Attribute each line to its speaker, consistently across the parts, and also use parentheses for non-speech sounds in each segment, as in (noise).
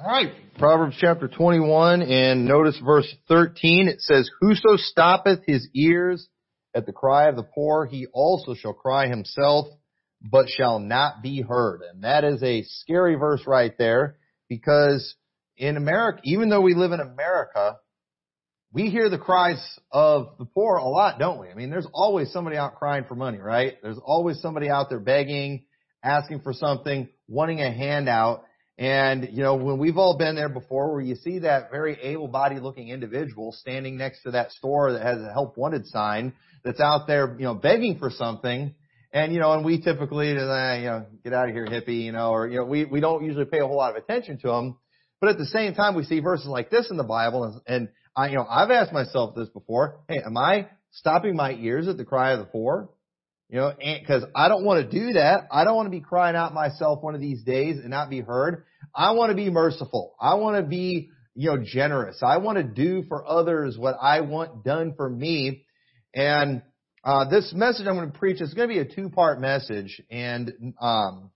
Speaker 1: All right, Proverbs chapter 21 and notice verse 13. It says, Whoso stoppeth his ears at the cry of the poor, he also shall cry himself, but shall not be heard. And that is a scary verse right there because in America, even though we live in America, we hear the cries of the poor a lot, don't we? I mean, there's always somebody out crying for money, right? There's always somebody out there begging, asking for something, wanting a handout. And, you know, when we've all been there before where you see that very able-bodied looking individual standing next to that store that has a help wanted sign that's out there, you know, begging for something. And, you know, and we typically, you know, get out of here hippie, you know, or, you know, we, we don't usually pay a whole lot of attention to them. But at the same time, we see verses like this in the Bible and, and I, you know, I've asked myself this before. Hey, am I stopping my ears at the cry of the poor? You know, because I don't want to do that. I don't want to be crying out myself one of these days and not be heard. I want to be merciful. I want to be, you know, generous. I want to do for others what I want done for me. And uh, this message I'm going to preach is going to be a two-part message. And um,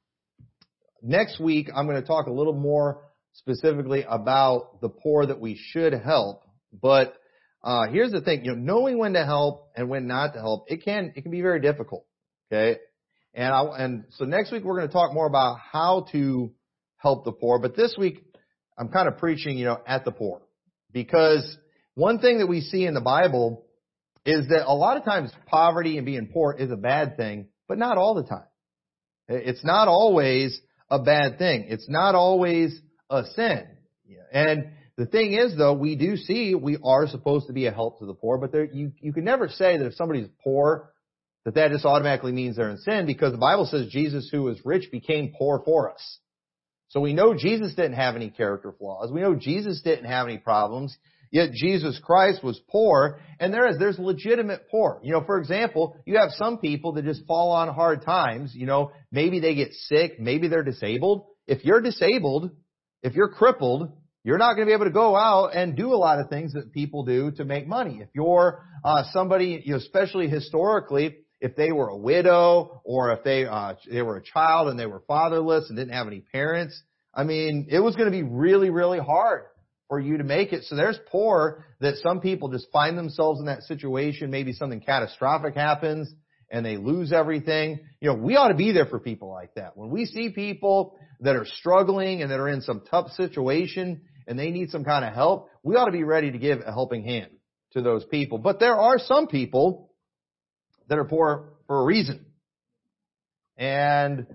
Speaker 1: next week I'm going to talk a little more specifically about the poor that we should help. But uh, here's the thing, you know, knowing when to help and when not to help, it can, it can be very difficult. Okay. And I, and so next week we're going to talk more about how to help the poor. But this week I'm kind of preaching, you know, at the poor because one thing that we see in the Bible is that a lot of times poverty and being poor is a bad thing, but not all the time. It's not always a bad thing. It's not always a sin. And the thing is, though, we do see we are supposed to be a help to the poor, but there, you, you can never say that if somebody's poor, that that just automatically means they're in sin because the Bible says Jesus who was rich became poor for us. So we know Jesus didn't have any character flaws. We know Jesus didn't have any problems. Yet Jesus Christ was poor, and there is, there's legitimate poor. You know, for example, you have some people that just fall on hard times. You know, maybe they get sick, maybe they're disabled. If you're disabled, if you're crippled, you're not going to be able to go out and do a lot of things that people do to make money. If you're uh, somebody, you know, especially historically, if they were a widow or if they uh, they were a child and they were fatherless and didn't have any parents, I mean, it was going to be really, really hard for you to make it. So there's poor that some people just find themselves in that situation. Maybe something catastrophic happens and they lose everything. You know, we ought to be there for people like that. When we see people that are struggling and that are in some tough situation, and they need some kind of help, we ought to be ready to give a helping hand to those people. But there are some people that are poor for a reason. And,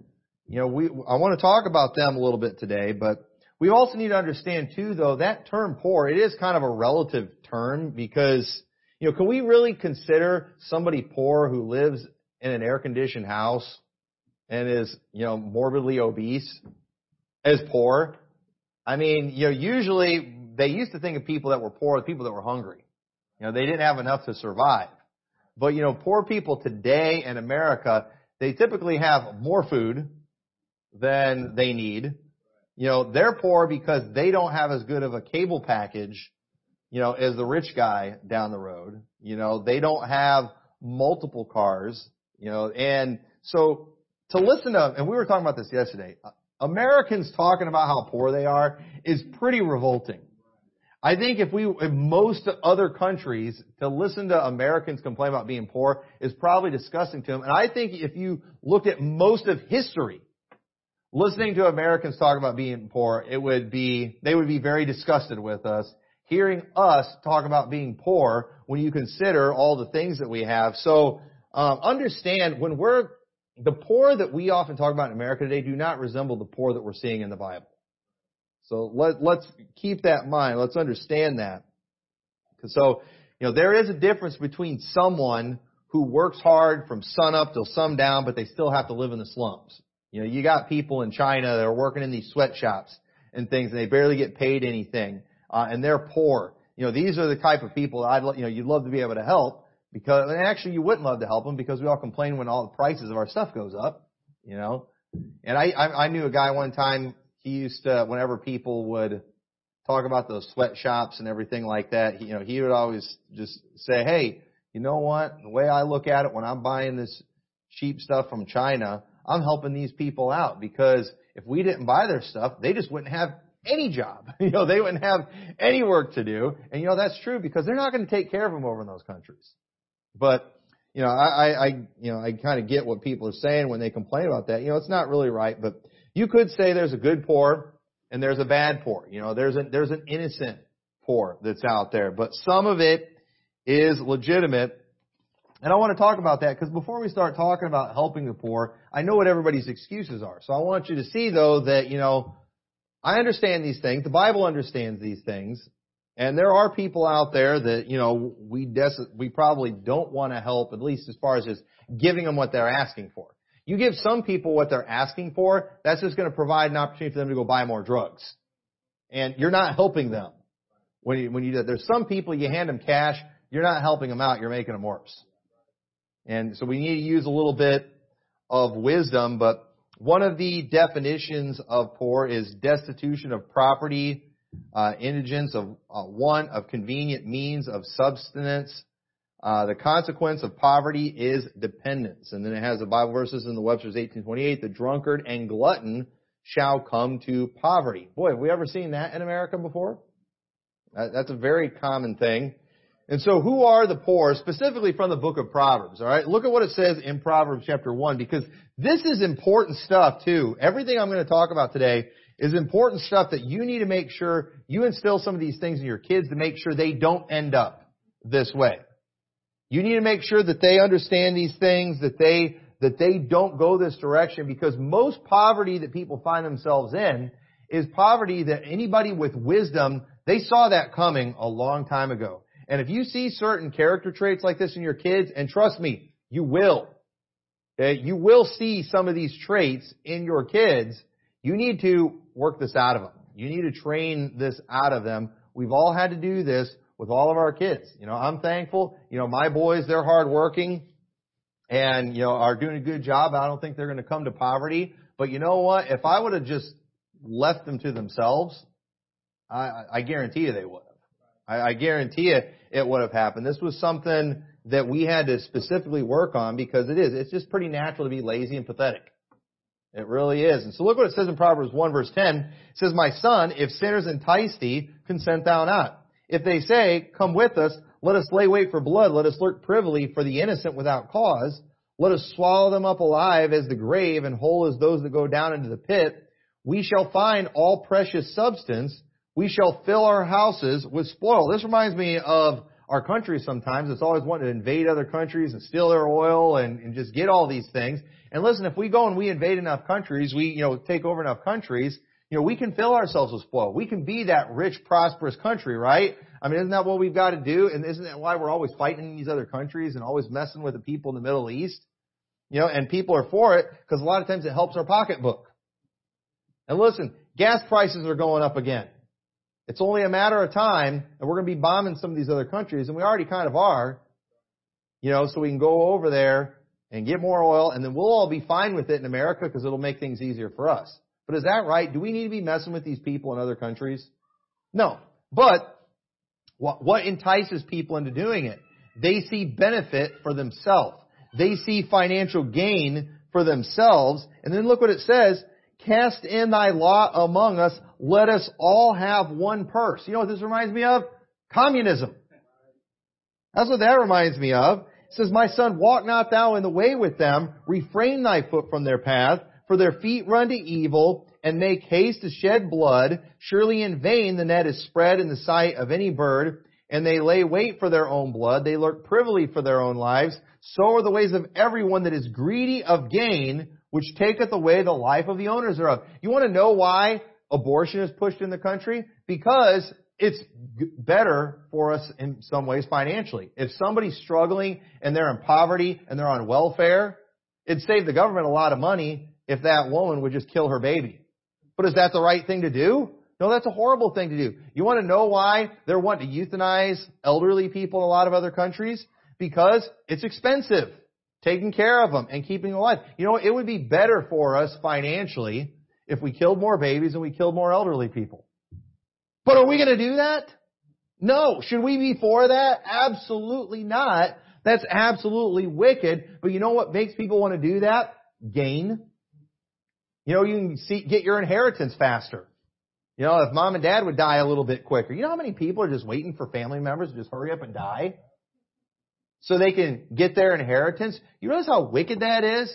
Speaker 1: you know, we, I want to talk about them a little bit today, but we also need to understand too, though, that term poor, it is kind of a relative term because, you know, can we really consider somebody poor who lives in an air conditioned house and is, you know, morbidly obese as poor? I mean, you know, usually they used to think of people that were poor as people that were hungry. You know, they didn't have enough to survive. But, you know, poor people today in America, they typically have more food than they need. You know, they're poor because they don't have as good of a cable package, you know, as the rich guy down the road. You know, they don't have multiple cars, you know, and so to listen to, and we were talking about this yesterday, Americans talking about how poor they are is pretty revolting. I think if we, if most other countries, to listen to Americans complain about being poor is probably disgusting to them. And I think if you look at most of history, listening to Americans talk about being poor, it would be, they would be very disgusted with us. Hearing us talk about being poor when you consider all the things that we have. So, um, understand when we're the poor that we often talk about in America today do not resemble the poor that we're seeing in the Bible. So let, let's keep that in mind. Let's understand that. So, you know, there is a difference between someone who works hard from sun up till sundown, but they still have to live in the slums. You know, you got people in China that are working in these sweatshops and things, and they barely get paid anything, uh, and they're poor. You know, these are the type of people I'd, you know, you'd love to be able to help, because, and actually you wouldn't love to help them because we all complain when all the prices of our stuff goes up, you know. And I, I, I knew a guy one time, he used to, whenever people would talk about those sweatshops and everything like that, you know, he would always just say, hey, you know what? The way I look at it when I'm buying this cheap stuff from China, I'm helping these people out because if we didn't buy their stuff, they just wouldn't have any job. (laughs) You know, they wouldn't have any work to do. And you know, that's true because they're not going to take care of them over in those countries. But, you know, I, I, you know, I kind of get what people are saying when they complain about that. You know, it's not really right, but you could say there's a good poor and there's a bad poor. You know, there's a, there's an innocent poor that's out there, but some of it is legitimate. And I want to talk about that because before we start talking about helping the poor, I know what everybody's excuses are. So I want you to see though that, you know, I understand these things. The Bible understands these things. And there are people out there that, you know, we des- we probably don't want to help, at least as far as just giving them what they're asking for. You give some people what they're asking for, that's just going to provide an opportunity for them to go buy more drugs. And you're not helping them when you, when you do that. There's some people you hand them cash, you're not helping them out, you're making them worse. And so we need to use a little bit of wisdom, but one of the definitions of poor is destitution of property, uh, indigence of uh, one of convenient means of subsistence. Uh, the consequence of poverty is dependence. And then it has the Bible verses in the Webster's 1828, the drunkard and glutton shall come to poverty. Boy, have we ever seen that in America before? That's a very common thing. And so who are the poor, specifically from the book of Proverbs, alright? Look at what it says in Proverbs chapter 1, because this is important stuff too. Everything I'm going to talk about today is important stuff that you need to make sure you instill some of these things in your kids to make sure they don't end up this way. You need to make sure that they understand these things, that they, that they don't go this direction because most poverty that people find themselves in is poverty that anybody with wisdom, they saw that coming a long time ago. And if you see certain character traits like this in your kids, and trust me, you will. You will see some of these traits in your kids. You need to work this out of them. You need to train this out of them. We've all had to do this with all of our kids. You know, I'm thankful. You know, my boys, they're hardworking and, you know, are doing a good job. I don't think they're going to come to poverty. But you know what? If I would have just left them to themselves, I, I guarantee you they would have. I, I guarantee you it would have happened. This was something that we had to specifically work on because it is. It's just pretty natural to be lazy and pathetic. It really is. And so look what it says in Proverbs 1 verse 10. It says, My son, if sinners entice thee, consent thou not. If they say, Come with us, let us lay wait for blood, let us lurk privily for the innocent without cause, let us swallow them up alive as the grave and whole as those that go down into the pit, we shall find all precious substance, we shall fill our houses with spoil. This reminds me of our country sometimes. It's always wanting to invade other countries and steal their oil and, and just get all these things. And listen, if we go and we invade enough countries, we, you know, take over enough countries, you know, we can fill ourselves with spoil. We can be that rich, prosperous country, right? I mean, isn't that what we've got to do? And isn't that why we're always fighting in these other countries and always messing with the people in the Middle East? You know, and people are for it because a lot of times it helps our pocketbook. And listen, gas prices are going up again. It's only a matter of time, and we're going to be bombing some of these other countries, and we already kind of are, you know, so we can go over there and get more oil, and then we'll all be fine with it in America because it'll make things easier for us. But is that right? Do we need to be messing with these people in other countries? No. But what, what entices people into doing it? They see benefit for themselves. They see financial gain for themselves. And then look what it says. Cast in thy lot among us. Let us all have one purse. You know what this reminds me of? Communism. That's what that reminds me of. It says, My son, walk not thou in the way with them. Refrain thy foot from their path. For their feet run to evil and make haste to shed blood. Surely in vain the net is spread in the sight of any bird. And they lay wait for their own blood. They lurk privily for their own lives. So are the ways of everyone that is greedy of gain which taketh away the life of the owners thereof. You want to know why abortion is pushed in the country? Because it's better for us in some ways financially. If somebody's struggling and they're in poverty and they're on welfare, it'd save the government a lot of money if that woman would just kill her baby. But is that the right thing to do? No, that's a horrible thing to do. You want to know why they're wanting to euthanize elderly people in a lot of other countries? Because it's expensive taking care of them and keeping them alive. You know, it would be better for us financially if we killed more babies and we killed more elderly people. But are we going to do that? No. Should we be for that? Absolutely not. That's absolutely wicked. But you know what makes people want to do that? Gain. You know, you can see, get your inheritance faster. You know, if mom and dad would die a little bit quicker. You know how many people are just waiting for family members to just hurry up and die? So they can get their inheritance? You realize how wicked that is?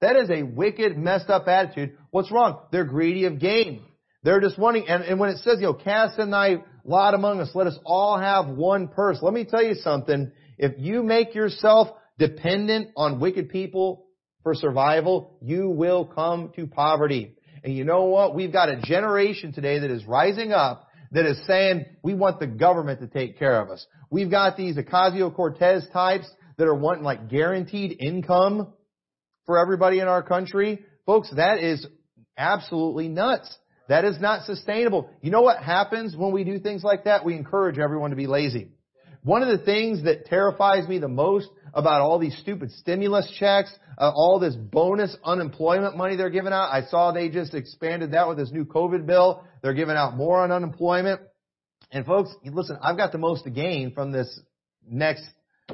Speaker 1: That is a wicked, messed up attitude. What's wrong? They're greedy of gain. They're just wanting, and, and when it says, you know, cast in thy lot among us, let us all have one purse. Let me tell you something. If you make yourself dependent on wicked people for survival, you will come to poverty. And you know what? We've got a generation today that is rising up that is saying we want the government to take care of us. We've got these Ocasio-Cortez types that are wanting like guaranteed income for everybody in our country. Folks, that is absolutely nuts. That is not sustainable. You know what happens when we do things like that? We encourage everyone to be lazy. One of the things that terrifies me the most about all these stupid stimulus checks, uh, all this bonus unemployment money they're giving out. I saw they just expanded that with this new COVID bill. They're giving out more on unemployment. And folks, listen, I've got the most to gain from this next,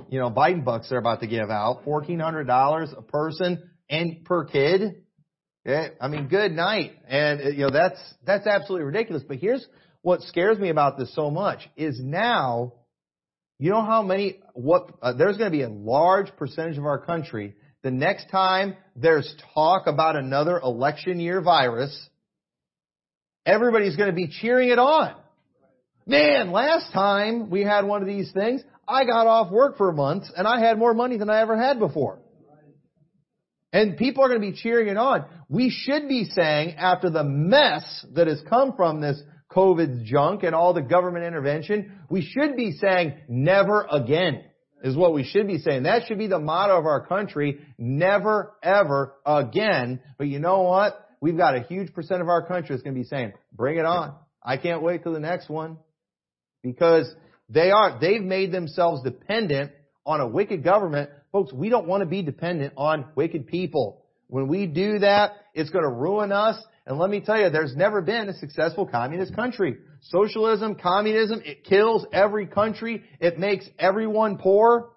Speaker 1: you know, Biden bucks they're about to give out. $1,400 a person and per kid. I mean, good night. And, uh, you know, that's, that's absolutely ridiculous. But here's what scares me about this so much is now, you know how many, what, uh, there's going to be a large percentage of our country the next time there's talk about another election year virus, everybody's going to be cheering it on. Man, last time we had one of these things, I got off work for a month and I had more money than I ever had before. And people are going to be cheering it on. We should be saying, after the mess that has come from this COVID junk and all the government intervention, we should be saying, never again is what we should be saying. That should be the motto of our country. Never, ever again. But you know what? We've got a huge percent of our country that's going to be saying, bring it on. I can't wait till the next one. Because they are, they've made themselves dependent on a wicked government. Folks, we don't want to be dependent on wicked people. When we do that, it's going to ruin us. And let me tell you, there's never been a successful communist country. Socialism, communism, it kills every country. It makes everyone poor.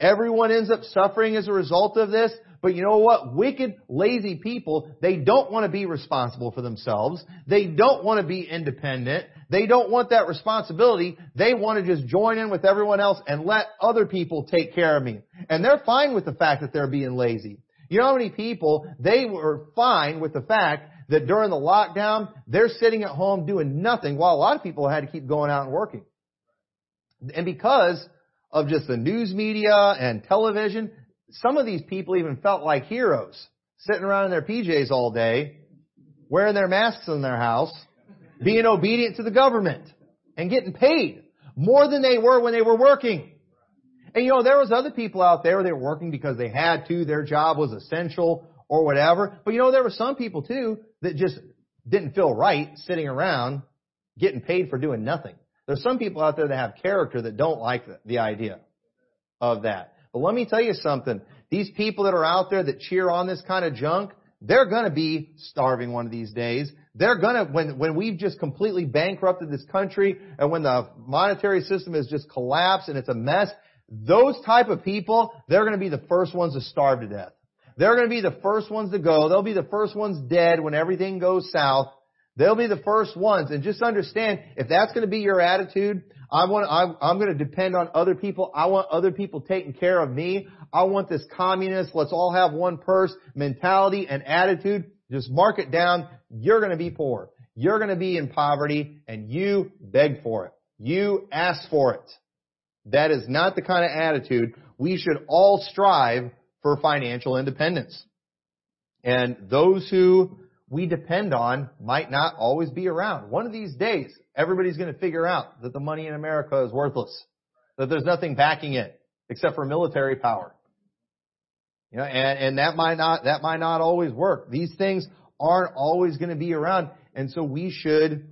Speaker 1: Everyone ends up suffering as a result of this. But you know what? Wicked, lazy people, they don't want to be responsible for themselves. They don't want to be independent. They don't want that responsibility. They want to just join in with everyone else and let other people take care of me. And they're fine with the fact that they're being lazy. You know how many people, they were fine with the fact that during the lockdown, they're sitting at home doing nothing while a lot of people had to keep going out and working. And because of just the news media and television, some of these people even felt like heroes, sitting around in their PJs all day, wearing their masks in their house, being obedient to the government, and getting paid more than they were when they were working. And you know, there was other people out there, they were working because they had to, their job was essential or whatever. But you know, there were some people too that just didn't feel right sitting around getting paid for doing nothing. There's some people out there that have character that don't like the, the idea of that. But let me tell you something. These people that are out there that cheer on this kind of junk, they're gonna be starving one of these days. They're gonna, when, when we've just completely bankrupted this country and when the monetary system has just collapsed and it's a mess, those type of people, they're gonna be the first ones to starve to death. They're going to be the first ones to go. They'll be the first ones dead when everything goes south. They'll be the first ones. And just understand, if that's going to be your attitude, I want, I'm, I'm going to depend on other people. I want other people taking care of me. I want this communist, let's all have one purse mentality and attitude. Just mark it down. You're going to be poor. You're going to be in poverty and you beg for it. You ask for it. That is not the kind of attitude we should all strive for financial independence. And those who we depend on might not always be around. One of these days, everybody's going to figure out that the money in America is worthless, that there's nothing backing it except for military power. You know, and, and that might not, that might not always work. These things aren't always going to be around. And so we should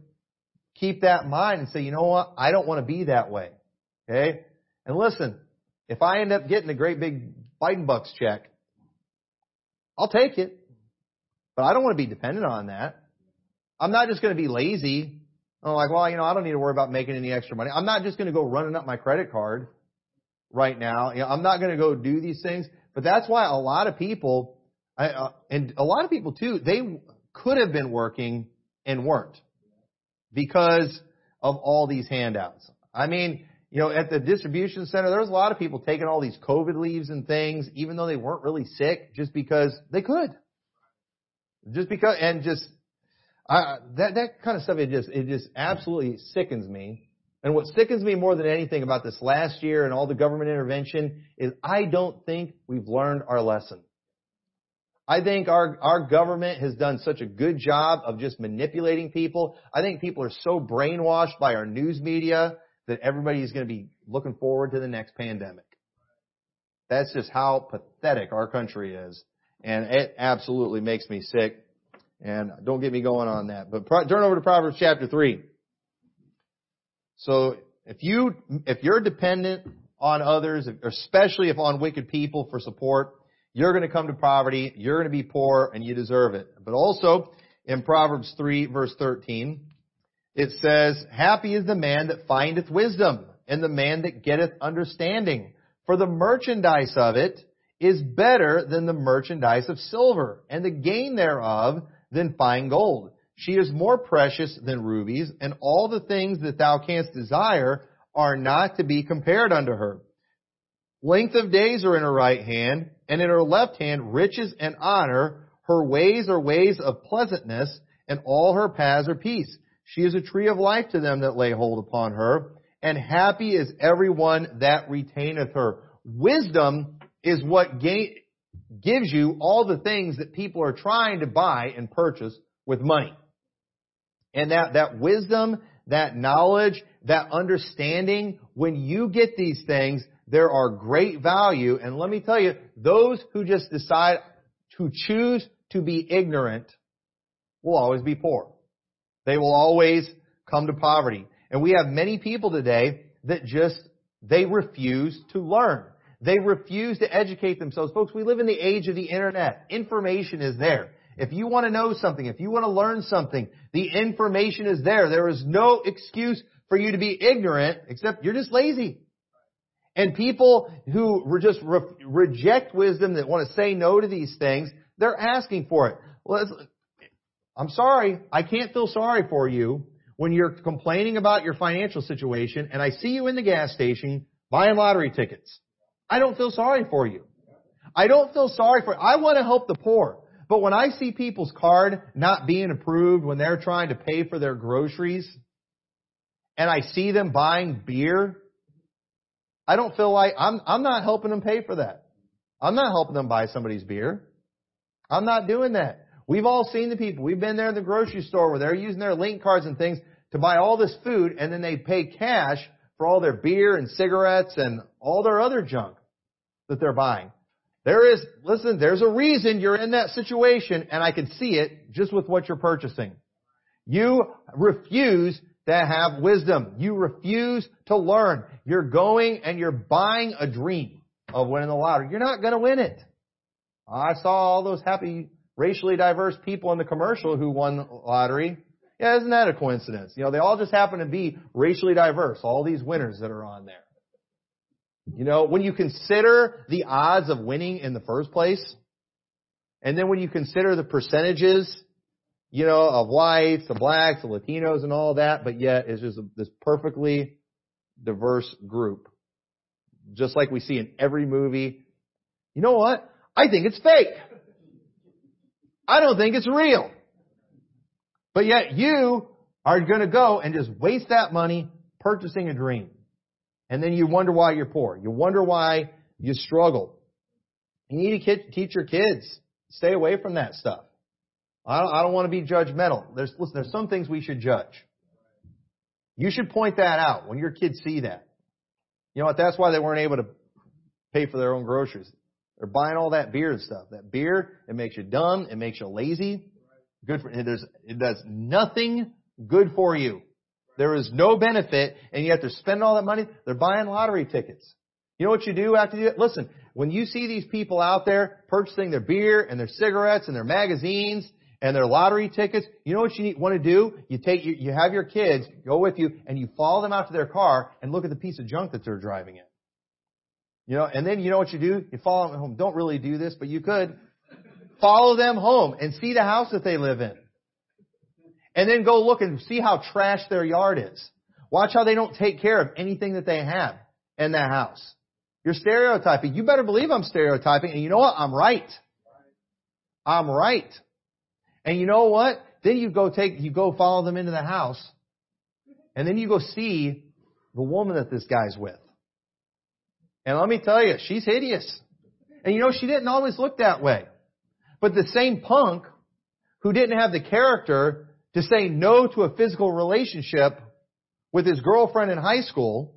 Speaker 1: keep that in mind and say, you know what? I don't want to be that way. Okay? And listen, if I end up getting a great big Biden bucks check. I'll take it. But I don't want to be dependent on that. I'm not just going to be lazy. I'm like, well, you know, I don't need to worry about making any extra money. I'm not just going to go running up my credit card right now. You know, I'm not going to go do these things. But that's why a lot of people, I, uh, and a lot of people too, they could have been working and weren't. because of all these handouts. I mean, you know, at the distribution center, there was a lot of people taking all these COVID leaves and things, even though they weren't really sick, just because they could. Just because, and just, I, that, that kind of stuff, it just, it just absolutely sickens me. And what sickens me more than anything about this last year and all the government intervention is I don't think we've learned our lesson. I think our, our government has done such a good job of just manipulating people. I think people are so brainwashed by our news media that everybody is going to be looking forward to the next pandemic. That's just how pathetic our country is. And it absolutely makes me sick. And don't get me going on that. But turn over to Proverbs chapter 3. So if you, if you're dependent on others, especially if on wicked people for support, you're going to come to poverty, you're going to be poor, and you deserve it. But also, in Proverbs 3 verse 13, it says, Happy is the man that findeth wisdom, and the man that getteth understanding. For the merchandise of it is better than the merchandise of silver, and the gain thereof than fine gold. She is more precious than rubies, and all the things that thou canst desire are not to be compared unto her. Length of days are in her right hand, and in her left hand riches and honor. Her ways are ways of pleasantness, and all her paths are peace. She is a tree of life to them that lay hold upon her, and happy is everyone that retaineth her. Wisdom is what gain, gives you all the things that people are trying to buy and purchase with money. And that, that wisdom, that knowledge, that understanding, when you get these things, there are great value. And let me tell you, those who just decide to choose to be ignorant will always be poor. They will always come to poverty. And we have many people today that just, they refuse to learn. They refuse to educate themselves. Folks, we live in the age of the internet. Information is there. If you want to know something, if you want to learn something, the information is there. There is no excuse for you to be ignorant except you're just lazy. And people who re- just re- reject wisdom, that want to say no to these things, they're asking for it. Well, I'm sorry, I can't feel sorry for you when you're complaining about your financial situation and I see you in the gas station buying lottery tickets. I don't feel sorry for you. I don't feel sorry for, I want to help the poor. But when I see people's card not being approved when they're trying to pay for their groceries, and I see them buying beer I don't feel like I'm I'm not helping them pay for that. I'm not helping them buy somebody's beer. I'm not doing that. We've all seen the people. We've been there in the grocery store where they're using their link cards and things to buy all this food and then they pay cash for all their beer and cigarettes and all their other junk that they're buying. There is, listen, there's a reason you're in that situation and I can see it just with what you're purchasing. You refuse to have wisdom. You refuse to learn. You're going and you're buying a dream of winning the lottery. You're not going to win it. I saw all those happy, racially diverse people in the commercial who won lottery. Yeah, isn't that a coincidence? You know, they all just happen to be racially diverse, all these winners that are on there. You know, when you consider the odds of winning in the first place, and then when you consider the percentages you know, of whites, the blacks, the Latinos and all that, but yet it's just this perfectly diverse group. Just like we see in every movie. You know what? I think it's fake. I don't think it's real. But yet you are going to go and just waste that money purchasing a dream. And then you wonder why you're poor. You wonder why you struggle. You need to teach your kids. Stay away from that stuff. I don't, I don't want to be judgmental. There's, listen, there's some things we should judge. You should point that out when your kids see that. You know what? That's why they weren't able to pay for their own groceries. They're buying all that beer and stuff. That beer, it makes you dumb. It makes you lazy. Good for, it does, it does nothing good for you. There is no benefit, and yet they're spending all that money. They're buying lottery tickets. You know what you do after you do it? Listen, when you see these people out there purchasing their beer and their cigarettes and their magazines and their lottery tickets, you know what you need, want to do? You take, you, you have your kids go with you and you follow them out to their car and look at the piece of junk that they're driving in. You know, and then you know what you do? You follow them home. Don't really do this, but you could. Follow them home and see the house that they live in. And then go look and see how trash their yard is. Watch how they don't take care of anything that they have in that house. You're stereotyping. You better believe I'm stereotyping. And you know what? I'm right. I'm right. And you know what? Then you go take, you go follow them into the house. And then you go see the woman that this guy's with. And let me tell you, she's hideous. And you know, she didn't always look that way. But the same punk who didn't have the character to say no to a physical relationship with his girlfriend in high school,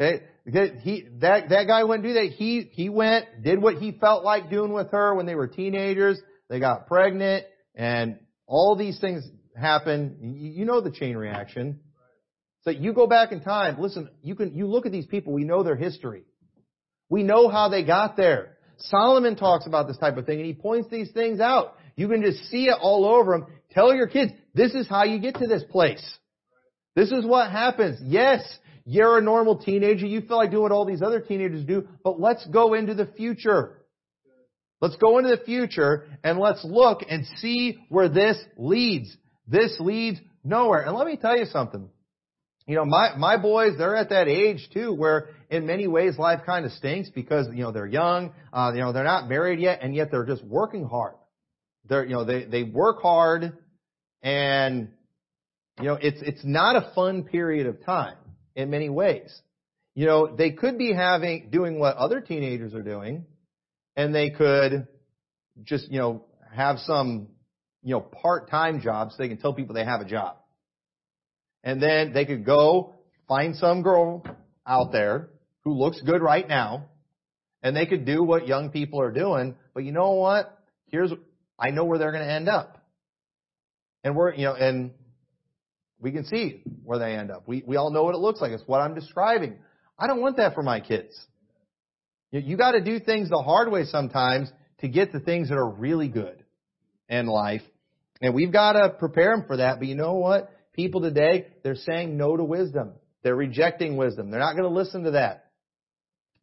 Speaker 1: okay, he, that, that guy wouldn't do that. He, he went, did what he felt like doing with her when they were teenagers. They got pregnant and all these things happen. You know the chain reaction. So you go back in time, listen, you can, you look at these people, we know their history. We know how they got there. Solomon talks about this type of thing and he points these things out. You can just see it all over them. Tell your kids, this is how you get to this place. This is what happens. Yes, you're a normal teenager. You feel like doing what all these other teenagers do, but let's go into the future. Let's go into the future and let's look and see where this leads. This leads nowhere. And let me tell you something. You know, my, my boys, they're at that age too where in many ways life kind of stinks because, you know, they're young, uh, you know, they're not married yet and yet they're just working hard. They're, you know, they, they work hard and, you know, it's, it's not a fun period of time in many ways. You know, they could be having, doing what other teenagers are doing and they could just, you know, have some, you know, part-time jobs so they can tell people they have a job. And then they could go find some girl out there who looks good right now, and they could do what young people are doing. But you know what? Here's, I know where they're going to end up. And we're, you know, and we can see where they end up. We, we all know what it looks like. It's what I'm describing. I don't want that for my kids. You, you got to do things the hard way sometimes to get the things that are really good in life. And we've got to prepare them for that. But you know what? People today, they're saying no to wisdom. They're rejecting wisdom. They're not going to listen to that.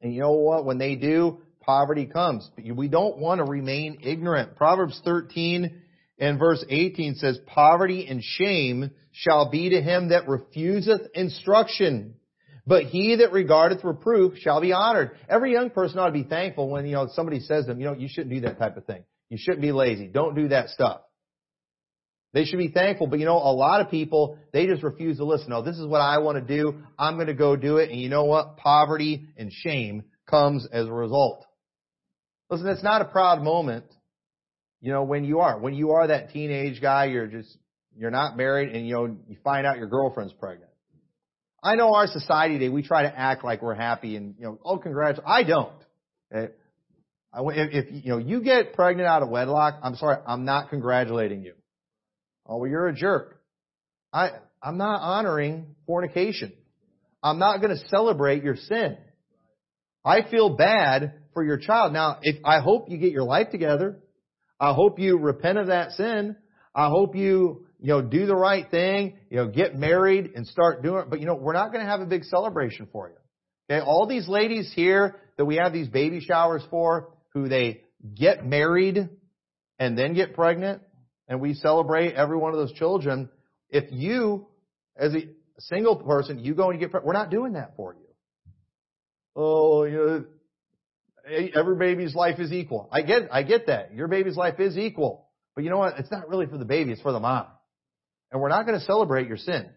Speaker 1: And you know what? When they do, poverty comes. We don't want to remain ignorant. Proverbs 13 and verse 18 says, Poverty and shame shall be to him that refuseth instruction. But he that regardeth reproof shall be honored. Every young person ought to be thankful when, you know, somebody says to them, you know, you shouldn't do that type of thing. You shouldn't be lazy. Don't do that stuff. They should be thankful, but you know, a lot of people, they just refuse to listen. No, this is what I want to do. I'm going to go do it. And you know what? Poverty and shame comes as a result. Listen, it's not a proud moment, you know, when you are. When you are that teenage guy, you're just, you're not married and you know, you find out your girlfriend's pregnant. I know our society today, we try to act like we're happy and, you know, oh, congrats. I don't. Eh, okay? If, if, you know, you get pregnant out of wedlock, I'm sorry, I'm not congratulating you. Oh, well, you're a jerk. I, I'm not honoring fornication. I'm not going to celebrate your sin. I feel bad for your child. Now, if, I hope you get your life together. I hope you repent of that sin. I hope you, you know, do the right thing, you know, get married and start doing it. But you know, we're not going to have a big celebration for you. Okay. All these ladies here that we have these baby showers for, who they get married and then get pregnant, and we celebrate every one of those children, if you, as a single person, you go and get pregnant, we're not doing that for you. Oh, you know, every baby's life is equal. I get, I get that. Your baby's life is equal. But you know what? It's not really for the baby, it's for the mom. And we're not going to celebrate your sin.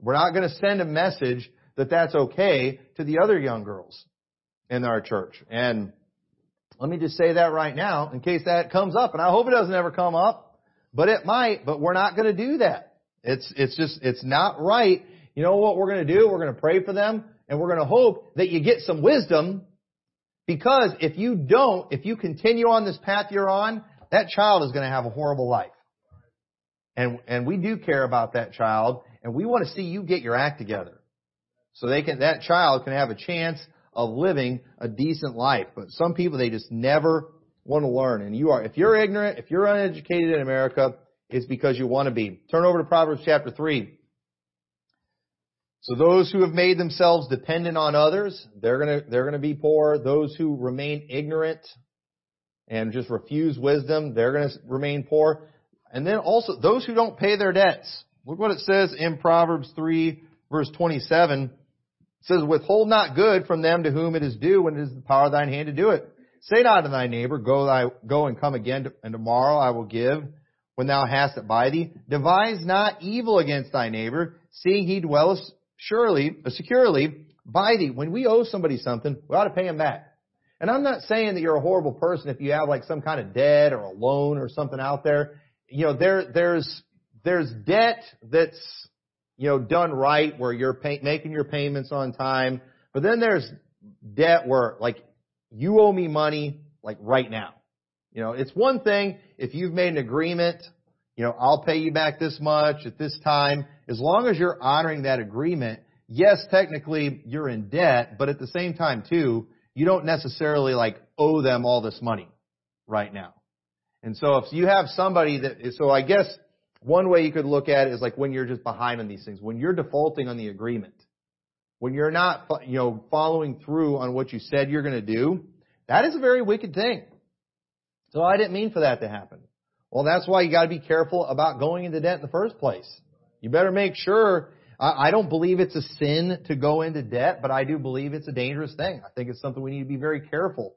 Speaker 1: We're not going to send a message that that's okay to the other young girls in our church. And let me just say that right now in case that comes up. And I hope it doesn't ever come up. But it might, but we're not going to do that. It's, it's just, it's not right. You know what we're going to do? We're going to pray for them and we're going to hope that you get some wisdom because if you don't, if you continue on this path you're on, that child is going to have a horrible life. And, and we do care about that child and we want to see you get your act together. So they can, that child can have a chance of living a decent life. But some people, they just never want to learn. And you are, if you're ignorant, if you're uneducated in America, it's because you want to be. Turn over to Proverbs chapter 3. So those who have made themselves dependent on others, they're gonna, they're gonna be poor. Those who remain ignorant and just refuse wisdom, they're gonna remain poor. and then also those who don't pay their debts. Look what it says in Proverbs 3 verse 27. It says, withhold not good from them to whom it is due when it is the power of thine hand to do it. Say not to thy neighbor, go thy, go and come again, and tomorrow I will give when thou hast it by thee. Devise not evil against thy neighbor, seeing he dwelleth surely, uh, securely by thee. When we owe somebody something, we ought to pay him back. And I'm not saying that you're a horrible person if you have like some kind of debt or a loan or something out there. You know, there, there's, there's debt that's, you know, done right where you're pay, making your payments on time. But then there's debt where like you owe me money like right now. You know, it's one thing if you've made an agreement, you know, I'll pay you back this much at this time. As long as you're honoring that agreement, yes, technically you're in debt, but at the same time too, you don't necessarily like owe them all this money right now. And so if you have somebody that, so I guess one way you could look at it is like when you're just behind on these things, when you're defaulting on the agreement, when you're not, you know, following through on what you said you're going to do, that is a very wicked thing. So I didn't mean for that to happen. Well, that's why you got to be careful about going into debt in the first place. You better make sure. I don't believe it's a sin to go into debt, but I do believe it's a dangerous thing. I think it's something we need to be very careful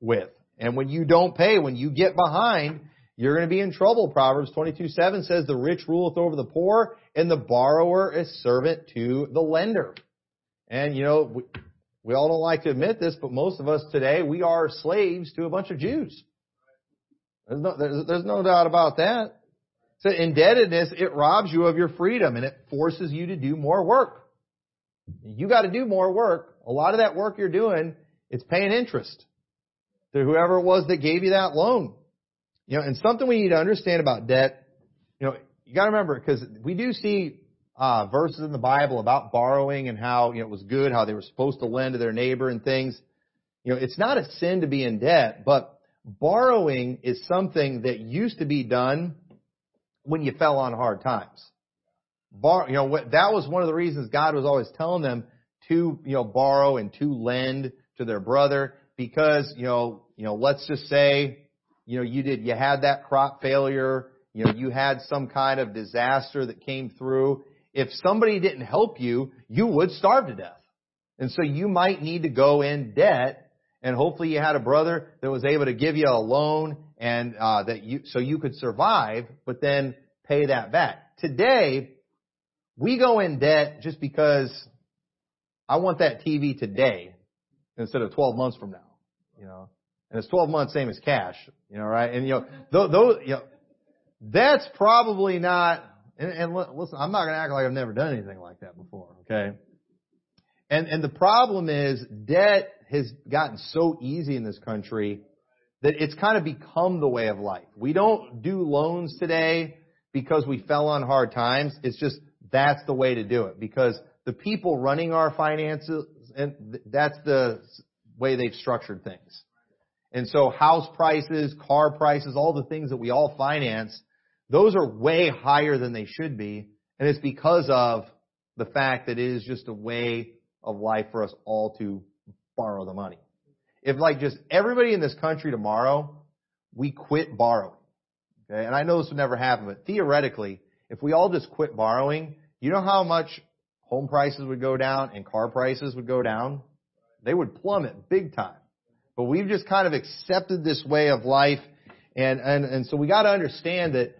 Speaker 1: with. And when you don't pay, when you get behind, you're going to be in trouble. Proverbs 22:7 says, "The rich ruleth over the poor, and the borrower is servant to the lender." And you know, we, we all don't like to admit this, but most of us today, we are slaves to a bunch of Jews. There's no, there's, there's no doubt about that. So indebtedness, it robs you of your freedom and it forces you to do more work. You got to do more work. A lot of that work you're doing, it's paying interest to whoever it was that gave you that loan. You know, and something we need to understand about debt, you know, you got to remember because we do see uh, verses in the Bible about borrowing and how you know it was good, how they were supposed to lend to their neighbor and things. You know, it's not a sin to be in debt, but borrowing is something that used to be done when you fell on hard times. Bar, you know, that was one of the reasons God was always telling them to, you know, borrow and to lend to their brother because, you know, you know, let's just say, you know, you did, you had that crop failure, you know, you had some kind of disaster that came through. If somebody didn't help you, you would starve to death. And so you might need to go in debt and hopefully you had a brother that was able to give you a loan and uh, that you so you could survive, but then pay that back. Today, we go in debt just because I want that TV today instead of 12 months from now, you know. And it's 12 months, same as cash, you know, right? And you know, those, you know, that's probably not. And, and listen, I'm not going to act like I've never done anything like that before, okay? And and the problem is debt has gotten so easy in this country that it's kind of become the way of life. We don't do loans today because we fell on hard times. It's just that's the way to do it because the people running our finances and that's the way they've structured things. And so house prices, car prices, all the things that we all finance, those are way higher than they should be. And it's because of the fact that it is just a way of life for us all to borrow the money. If like just everybody in this country tomorrow, we quit borrowing. Okay. And I know this would never happen, but theoretically, if we all just quit borrowing, you know how much home prices would go down and car prices would go down? They would plummet big time. But we've just kind of accepted this way of life. And, and, and so we got to understand that,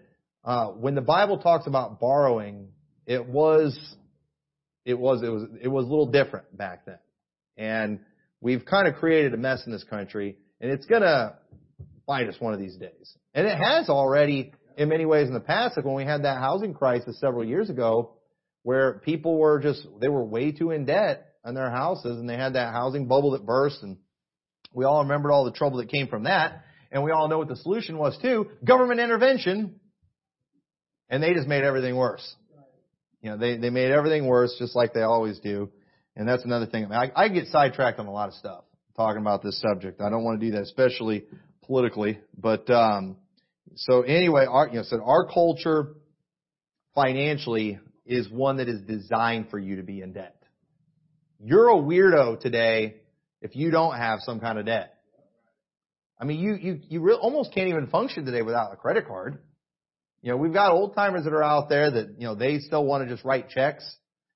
Speaker 1: uh, when the Bible talks about borrowing, it was, it was, it was, it was a little different back then. And we've kind of created a mess in this country, and it's to bite us one of these days. And it has already in many ways in the past, like when we had that housing crisis several years ago, where people were just, they were way too in debt on their houses, and they had that housing bubble that burst, and we all remembered all the trouble that came from that, and we all know what the solution was too, government intervention, and they just made everything worse. You know, they, they made everything worse just like they always do. And that's another thing. I, I get sidetracked on a lot of stuff talking about this subject. I don't want to do that, especially politically. But um, so anyway, our you know, so our culture financially is one that is designed for you to be in debt. You're a weirdo today if you don't have some kind of debt. I mean, you you you really almost can't even function today without a credit card. You know, we've got old timers that are out there that, you know, they still want to just write checks.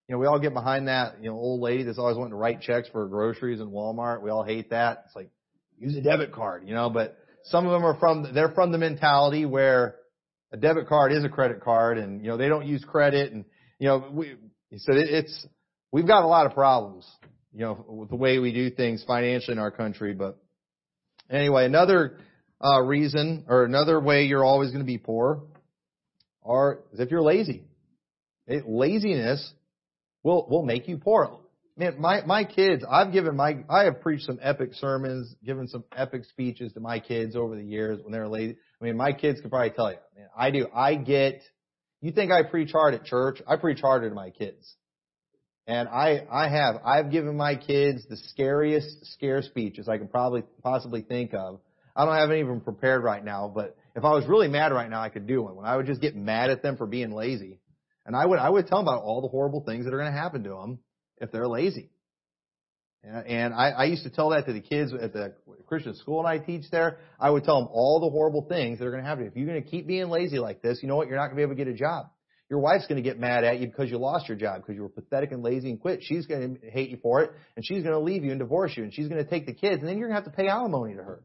Speaker 1: You know, we all get behind that, you know, old lady that's always wanting to write checks for groceries in Walmart. We all hate that. It's like, use a debit card, you know, but some of them are from, they're from the mentality where a debit card is a credit card and, you know, they don't use credit and, you know, we, so it's, we've got a lot of problems, you know, with the way we do things financially in our country, but anyway, another, uh, reason or another way you're always going to be poor are is if you're lazy. It, laziness will, will make you poor. Man, my, my kids, I've given my, I have preached some epic sermons, given some epic speeches to my kids over the years when they're lazy. I mean, my kids could probably tell you, man, I do. I get, you think I preach hard at church? I preach harder to my kids. And I, I have, I've given my kids the scariest scare speeches I can probably possibly think of. I don't have any of them prepared right now, but if I was really mad right now, I could do one. When I would just get mad at them for being lazy. And I would, I would tell them about all the horrible things that are going to happen to them if they're lazy. And I, I used to tell that to the kids at the Christian school and I teach there. I would tell them all the horrible things that are going to happen. If you're going to keep being lazy like this, you know what? You're not going to be able to get a job. Your wife's going to get mad at you because you lost your job because you were pathetic and lazy and quit. She's going to hate you for it and she's going to leave you and divorce you and she's going to take the kids and then you're going to have to pay alimony to her.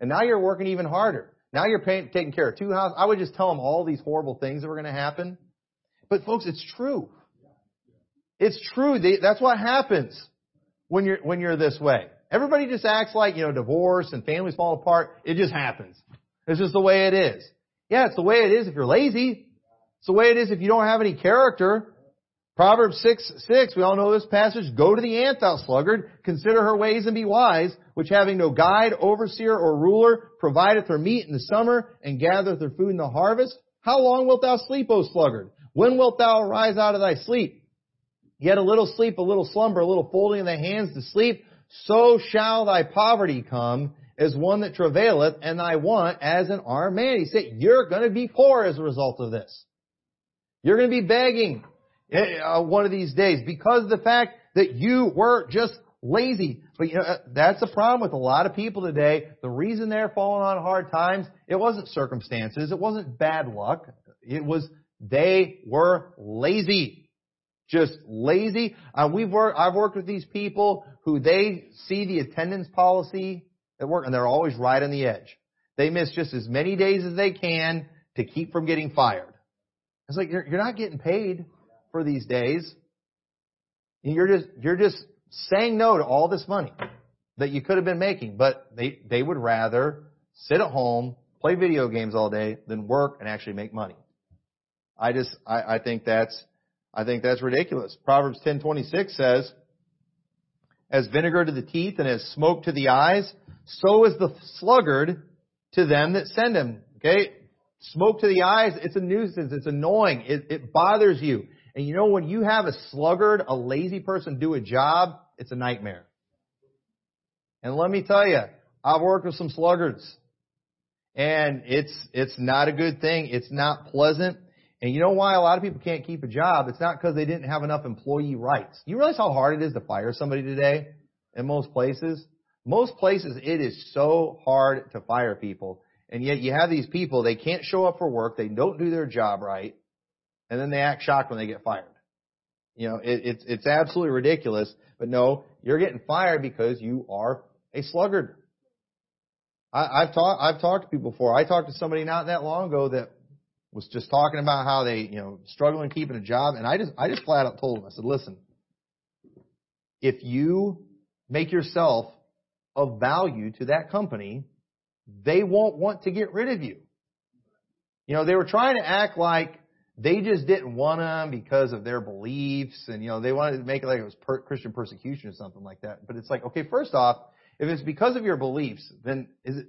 Speaker 1: And now you're working even harder. Now you're paying, taking care of two houses. I would just tell them all these horrible things that were going to happen. But folks, it's true. It's true. That's what happens when you're, when you're this way. Everybody just acts like, you know, divorce and families fall apart. It just happens. It's just the way it is. Yeah, it's the way it is if you're lazy. It's the way it is if you don't have any character. Proverbs 6, 6, we all know this passage. Go to the ant, thou sluggard. Consider her ways and be wise, which having no guide, overseer, or ruler, provideth her meat in the summer and gathereth her food in the harvest. How long wilt thou sleep, O sluggard? When wilt thou arise out of thy sleep? Yet a little sleep, a little slumber, a little folding of the hands to sleep, so shall thy poverty come as one that travaileth, and thy want as an armed man. He said, you're going to be poor as a result of this. You're going to be begging uh, one of these days because the fact that you were just lazy. But you know, uh, that's the problem with a lot of people today. The reason they're falling on hard times, it wasn't circumstances, it wasn't bad luck. It was they were lazy. Just lazy. Uh, we've worked, I've worked with these people who they see the attendance policy at work and they're always right on the edge. They miss just as many days as they can to keep from getting fired. It's like you're, you're not getting paid for these days. You're just you're just saying no to all this money that you could have been making, but they they would rather sit at home, play video games all day than work and actually make money. I just I, I think that's I think that's ridiculous. Proverbs 10:26 says, "As vinegar to the teeth and as smoke to the eyes, so is the sluggard to them that send him." Okay, smoke to the eyes. It's a nuisance. It's annoying. It, it bothers you. And you know when you have a sluggard, a lazy person do a job, it's a nightmare. And let me tell you, I've worked with some sluggards. And it's, it's not a good thing. It's not pleasant. And you know why a lot of people can't keep a job? It's not because they didn't have enough employee rights. You realize how hard it is to fire somebody today in most places? Most places it is so hard to fire people. And yet you have these people, they can't show up for work, they don't do their job right, and then they act shocked when they get fired. You know, it, it's, it's absolutely ridiculous, but no, you're getting fired because you are a sluggard. I, I've talked, I've talked to people before. I talked to somebody not that long ago that was just talking about how they, you know, struggling keeping a job, and I just, I just flat out told them, I said, listen, if you make yourself of value to that company, they won't want to get rid of you. You know, they were trying to act like they just didn't want them because of their beliefs and, you know, they wanted to make it like it was per- Christian persecution or something like that. But it's like, okay, first off, if it's because of your beliefs, then is it,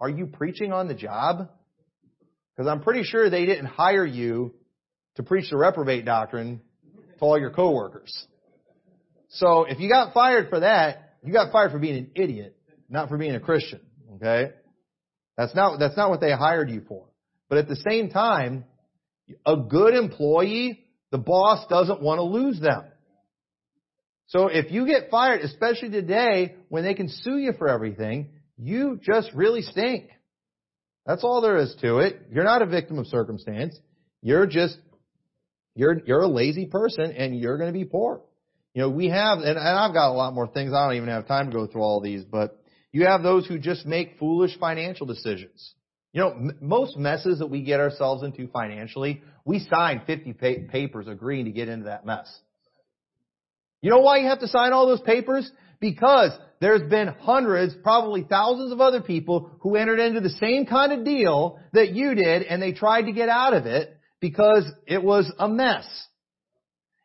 Speaker 1: are you preaching on the job? Because I'm pretty sure they didn't hire you to preach the reprobate doctrine to all your coworkers. So if you got fired for that, you got fired for being an idiot, not for being a Christian. Okay? That's not, that's not what they hired you for. But at the same time, a good employee, the boss doesn't want to lose them. So if you get fired, especially today when they can sue you for everything, you just really stink. That's all there is to it. You're not a victim of circumstance. You're just, you're, you're a lazy person and you're going to be poor. You know, we have, and, and I've got a lot more things. I don't even have time to go through all these, but you have those who just make foolish financial decisions. You know, most messes that we get ourselves into financially, we sign 50 pa- papers agreeing to get into that mess. You know why you have to sign all those papers? Because there's been hundreds, probably thousands of other people who entered into the same kind of deal that you did and they tried to get out of it because it was a mess.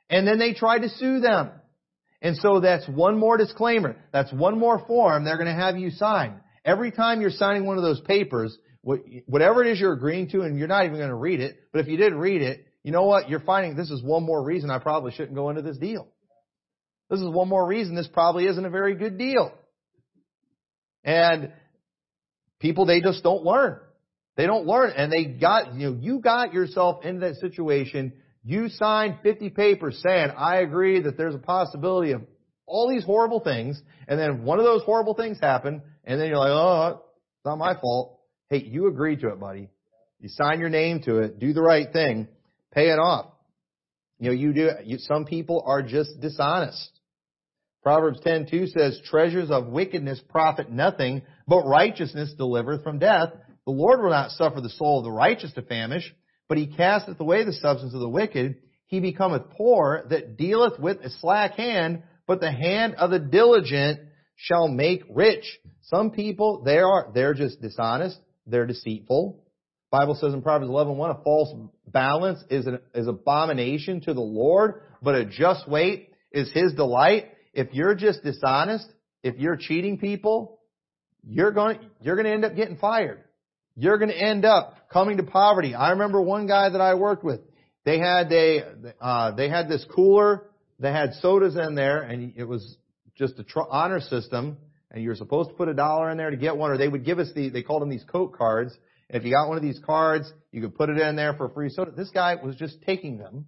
Speaker 1: And then they tried to sue them. And so that's one more disclaimer. That's one more form they're going to have you sign. Every time you're signing one of those papers, whatever it is you're agreeing to, and you're not even going to read it, but if you did read it, you know what? You're finding this is one more reason I probably shouldn't go into this deal. This is one more reason this probably isn't a very good deal. And people, they just don't learn. They don't learn. And they got, you know, you got yourself into that situation. You signed 50 papers saying, I agree that there's a possibility of all these horrible things. And then one of those horrible things happen. And then you're like, oh, it's not my fault. Hey, you agreed to it, buddy. You sign your name to it. Do the right thing. Pay it off. You know, you do, you, some people are just dishonest. Proverbs 10:2 says, "Treasures of wickedness profit nothing, but righteousness delivereth from death. The Lord will not suffer the soul of the righteous to famish, but he casteth away the substance of the wicked. He becometh poor that dealeth with a slack hand, but the hand of the diligent shall make rich." Some people, they are, they're just dishonest. They're deceitful. Bible says in Proverbs 11:1, a false balance is an is abomination to the Lord, but a just weight is his delight if you're just dishonest, if you're cheating people, you're going, you're going to end up getting fired. You're going to end up coming to poverty. I remember one guy that I worked with. They had a, uh, they had this cooler that had sodas in there and it was just a tr- honor system and you were supposed to put a dollar in there to get one or they would give us the, they called them these Coke cards. And if you got one of these cards, you could put it in there for free soda. This guy was just taking them.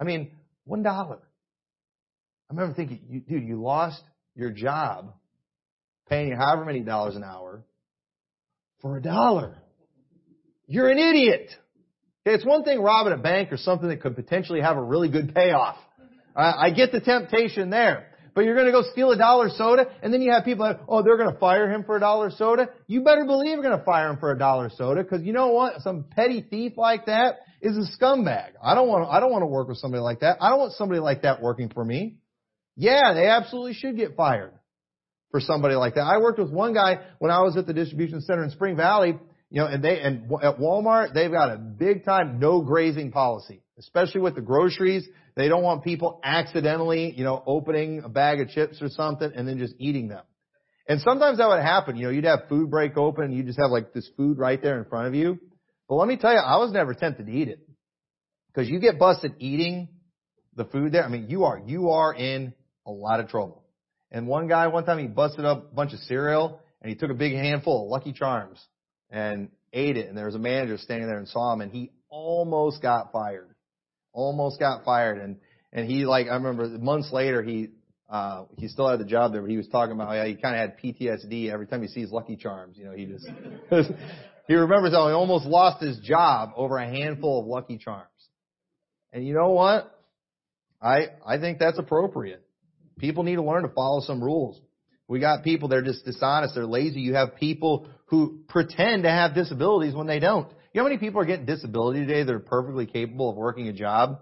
Speaker 1: I mean, one dollar. I remember thinking, you, dude, you lost your job paying you however many dollars an hour for a dollar. You're an idiot. Okay, it's one thing robbing a bank or something that could potentially have a really good payoff. I, I get the temptation there. But you're going to go steal a dollar soda, and then you have people that, oh, they're going to fire him for a dollar soda. You better believe you're going to fire him for a dollar soda, because you know what? Some petty thief like that is a scumbag. I don't want. I don't want to work with somebody like that. I don't want somebody like that working for me. Yeah, they absolutely should get fired for somebody like that. I worked with one guy when I was at the distribution center in Spring Valley, you know, and they, and at Walmart, they've got a big time no grazing policy, especially with the groceries. They don't want people accidentally, you know, opening a bag of chips or something and then just eating them. And sometimes that would happen. You know, you'd have food break open and you just have like this food right there in front of you. But let me tell you, I was never tempted to eat it. Because you get busted eating the food there. I mean, you are, you are in a lot of trouble. And one guy, one time he busted up a bunch of cereal and he took a big handful of Lucky Charms and ate it. And there was a manager standing there and saw him and he almost got fired. Almost got fired. And, and he like, I remember months later he, uh, he still had the job there, but he was talking about how he kind of had PTSD every time he sees Lucky Charms. You know, he just, (laughs) he remembers how he almost lost his job over a handful of Lucky Charms. And you know what? I, I think that's appropriate. People need to learn to follow some rules. We got people that are just dishonest, they're lazy. You have people who pretend to have disabilities when they don't. You know how many people are getting disability today that are perfectly capable of working a job?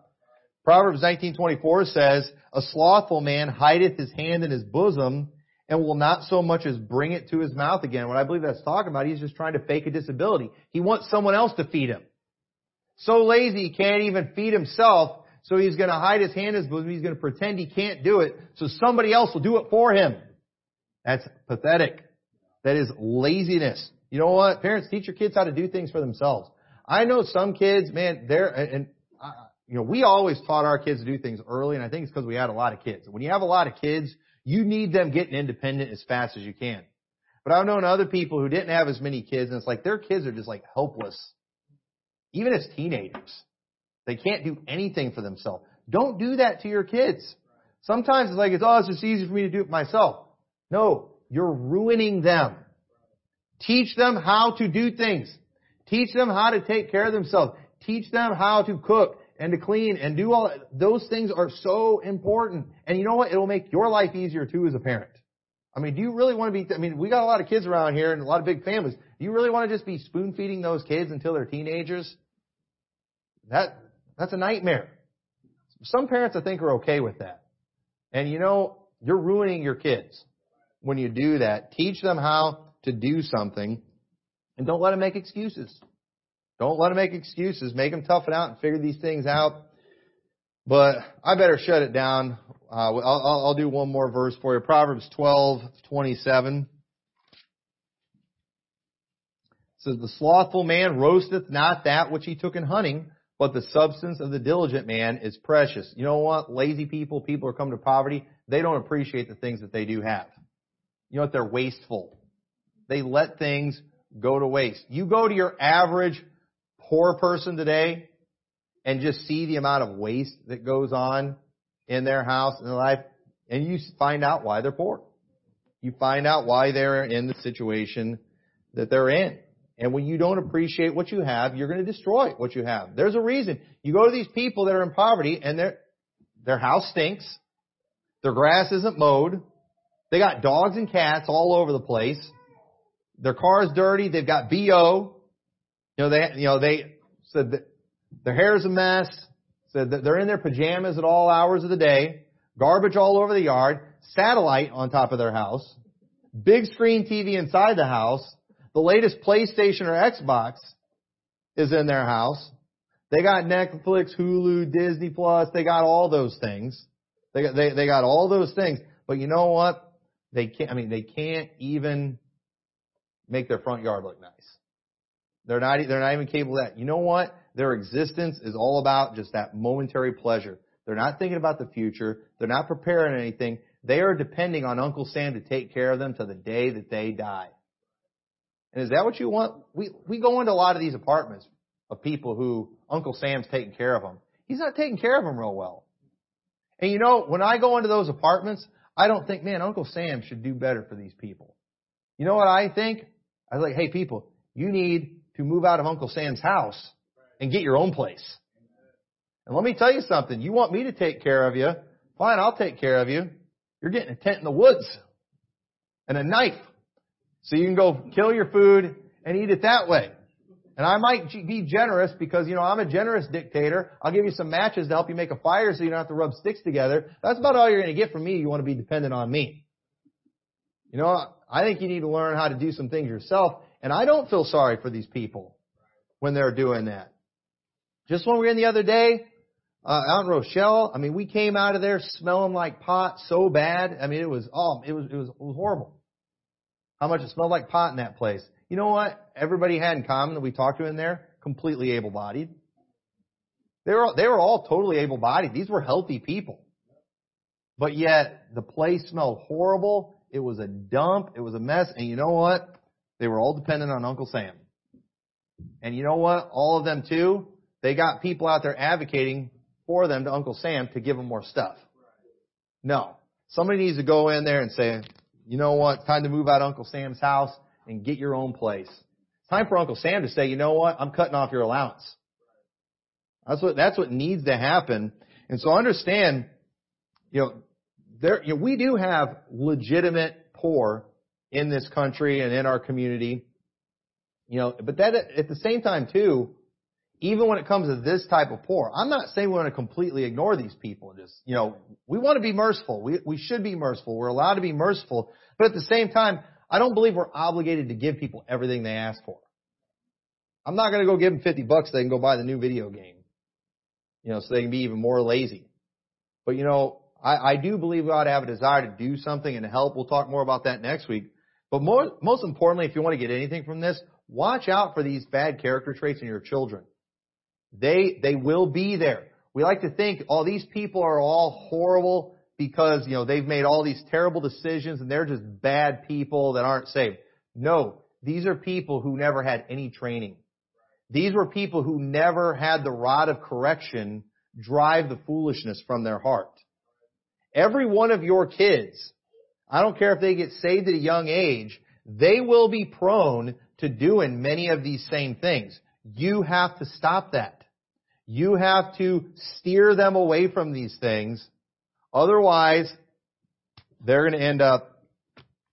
Speaker 1: Proverbs 19:24 says, "A slothful man hideth his hand in his bosom and will not so much as bring it to his mouth again." What I believe that's talking about, he's just trying to fake a disability. He wants someone else to feed him. So lazy he can't even feed himself so he's going to hide his hand in his bosom. He's going to pretend he can't do it. So somebody else will do it for him. That's pathetic. That is laziness. You know what? Parents, teach your kids how to do things for themselves. I know some kids, man, they're, and, uh, you know, we always taught our kids to do things early, and I think it's because we had a lot of kids. When you have a lot of kids, you need them getting independent as fast as you can. But I've known other people who didn't have as many kids, and it's like their kids are just like helpless. Even as teenagers. They can't do anything for themselves. Don't do that to your kids. Sometimes it's like, it's, oh, it's just easy for me to do it myself. No, you're ruining them. Teach them how to do things. Teach them how to take care of themselves. Teach them how to cook and to clean and do all, those things are so important. And you know what? It'll make your life easier too as a parent. I mean, do you really want to be, I mean, we got a lot of kids around here and a lot of big families. Do you really want to just be spoon feeding those kids until they're teenagers? That, that's a nightmare. Some parents I think are okay with that. And you know, you're ruining your kids when you do that. Teach them how to do something and don't let them make excuses. Don't let them make excuses. Make them tough it out and figure these things out. But I better shut it down. Uh, I'll, I'll do one more verse for you. Proverbs 12, 27. says, The slothful man roasteth not that which he took in hunting, but the substance of the diligent man is precious. You know what? Lazy people, people who come to poverty, they don't appreciate the things that they do have. You know what? They're wasteful. They let things go to waste. You go to your average poor person today and just see the amount of waste that goes on in their house and their life, and you find out why they're poor. You find out why they're in the situation that they're in. And when you don't appreciate what you have, you're going to destroy what you have. There's a reason. You go to these people that are in poverty and their, their house stinks. Their grass isn't mowed. They got dogs and cats all over the place. Their car is dirty. They've got BO. You know, they, you know, they said that their hair is a mess. Said that they're in their pajamas at all hours of the day. Garbage all over the yard. Satellite on top of their house. Big screen TV inside the house. The latest PlayStation or Xbox is in their house. They got Netflix, Hulu, Disney Plus. They got all those things. They got, they, they got all those things. But you know what? They can't, I mean, they can't even make their front yard look nice. They're not, they're not even capable of that. You know what? Their existence is all about just that momentary pleasure. They're not thinking about the future. They're not preparing anything. They are depending on Uncle Sam to take care of them to the day that they die. And is that what you want? We, we go into a lot of these apartments of people who Uncle Sam's taking care of them. He's not taking care of them real well. And you know, when I go into those apartments, I don't think, man, Uncle Sam should do better for these people. You know what I think? I was like, hey people, you need to move out of Uncle Sam's house and get your own place. And let me tell you something. You want me to take care of you? Fine, I'll take care of you. You're getting a tent in the woods and a knife so you can go kill your food and eat it that way. And I might be generous because, you know, I'm a generous dictator. I'll give you some matches to help you make a fire so you don't have to rub sticks together. That's about all you're going to get from me. You want to be dependent on me. You know, I think you need to learn how to do some things yourself. And I don't feel sorry for these people when they're doing that. Just when we were in the other day, uh, out in Rochelle, I mean, we came out of there smelling like pot so bad. I mean, it was, oh, it was, it was, it was horrible. How much it smelled like pot in that place. You know what? Everybody had in common that we talked to in there, completely able-bodied. They were, they were all totally able-bodied. These were healthy people. But yet, the place smelled horrible. It was a dump. It was a mess. And you know what? They were all dependent on Uncle Sam. And you know what? All of them too, they got people out there advocating for them to Uncle Sam to give them more stuff. No. Somebody needs to go in there and say, you know what? Time to move out of Uncle Sam's house and get your own place. Time for Uncle Sam to say, you know what? I'm cutting off your allowance. That's what, that's what needs to happen. And so understand, you know, there, you know, we do have legitimate poor in this country and in our community. You know, but that at the same time too, even when it comes to this type of poor, I'm not saying we want to completely ignore these people. And just, you know, we want to be merciful. We, we should be merciful. We're allowed to be merciful. But at the same time, I don't believe we're obligated to give people everything they ask for. I'm not going to go give them 50 bucks so they can go buy the new video game. You know, so they can be even more lazy. But you know, I, I do believe we ought to have a desire to do something and help. We'll talk more about that next week. But more, most importantly, if you want to get anything from this, watch out for these bad character traits in your children. They, they will be there. We like to think, oh, these people are all horrible because, you know, they've made all these terrible decisions and they're just bad people that aren't saved. No, these are people who never had any training. These were people who never had the rod of correction drive the foolishness from their heart. Every one of your kids, I don't care if they get saved at a young age, they will be prone to doing many of these same things. You have to stop that. You have to steer them away from these things. Otherwise, they're going to end up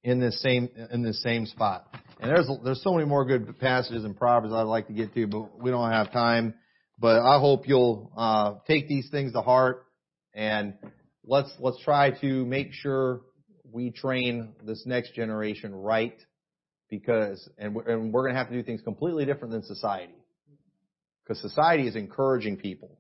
Speaker 1: in this same in this same spot. And there's there's so many more good passages in Proverbs I'd like to get to, but we don't have time. But I hope you'll uh, take these things to heart and let's let's try to make sure we train this next generation right because and we're, and we're going to have to do things completely different than society because society is encouraging people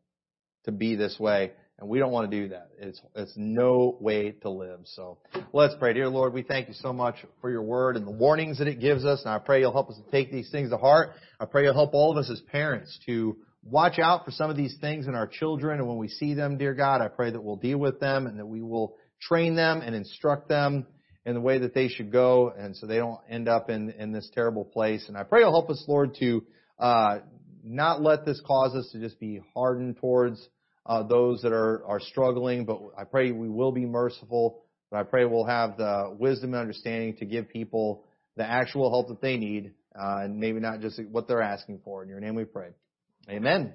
Speaker 1: to be this way and we don't want to do that. It's it's no way to live. So let's pray. Dear Lord, we thank you so much for your word and the warnings that it gives us. And I pray you'll help us to take these things to heart. I pray you'll help all of us as parents to watch out for some of these things in our children. And when we see them, dear God, I pray that we'll deal with them and that we will train them and instruct them in the way that they should go and so they don't end up in, in this terrible place. And I pray you'll help us, Lord, to, uh, not let this cause us to just be hardened towards, uh, those that are, are struggling, but I pray we will be merciful, but I pray we'll have the wisdom and understanding to give people the actual help that they need, uh, and maybe not just what they're asking for. In your name we pray. Amen.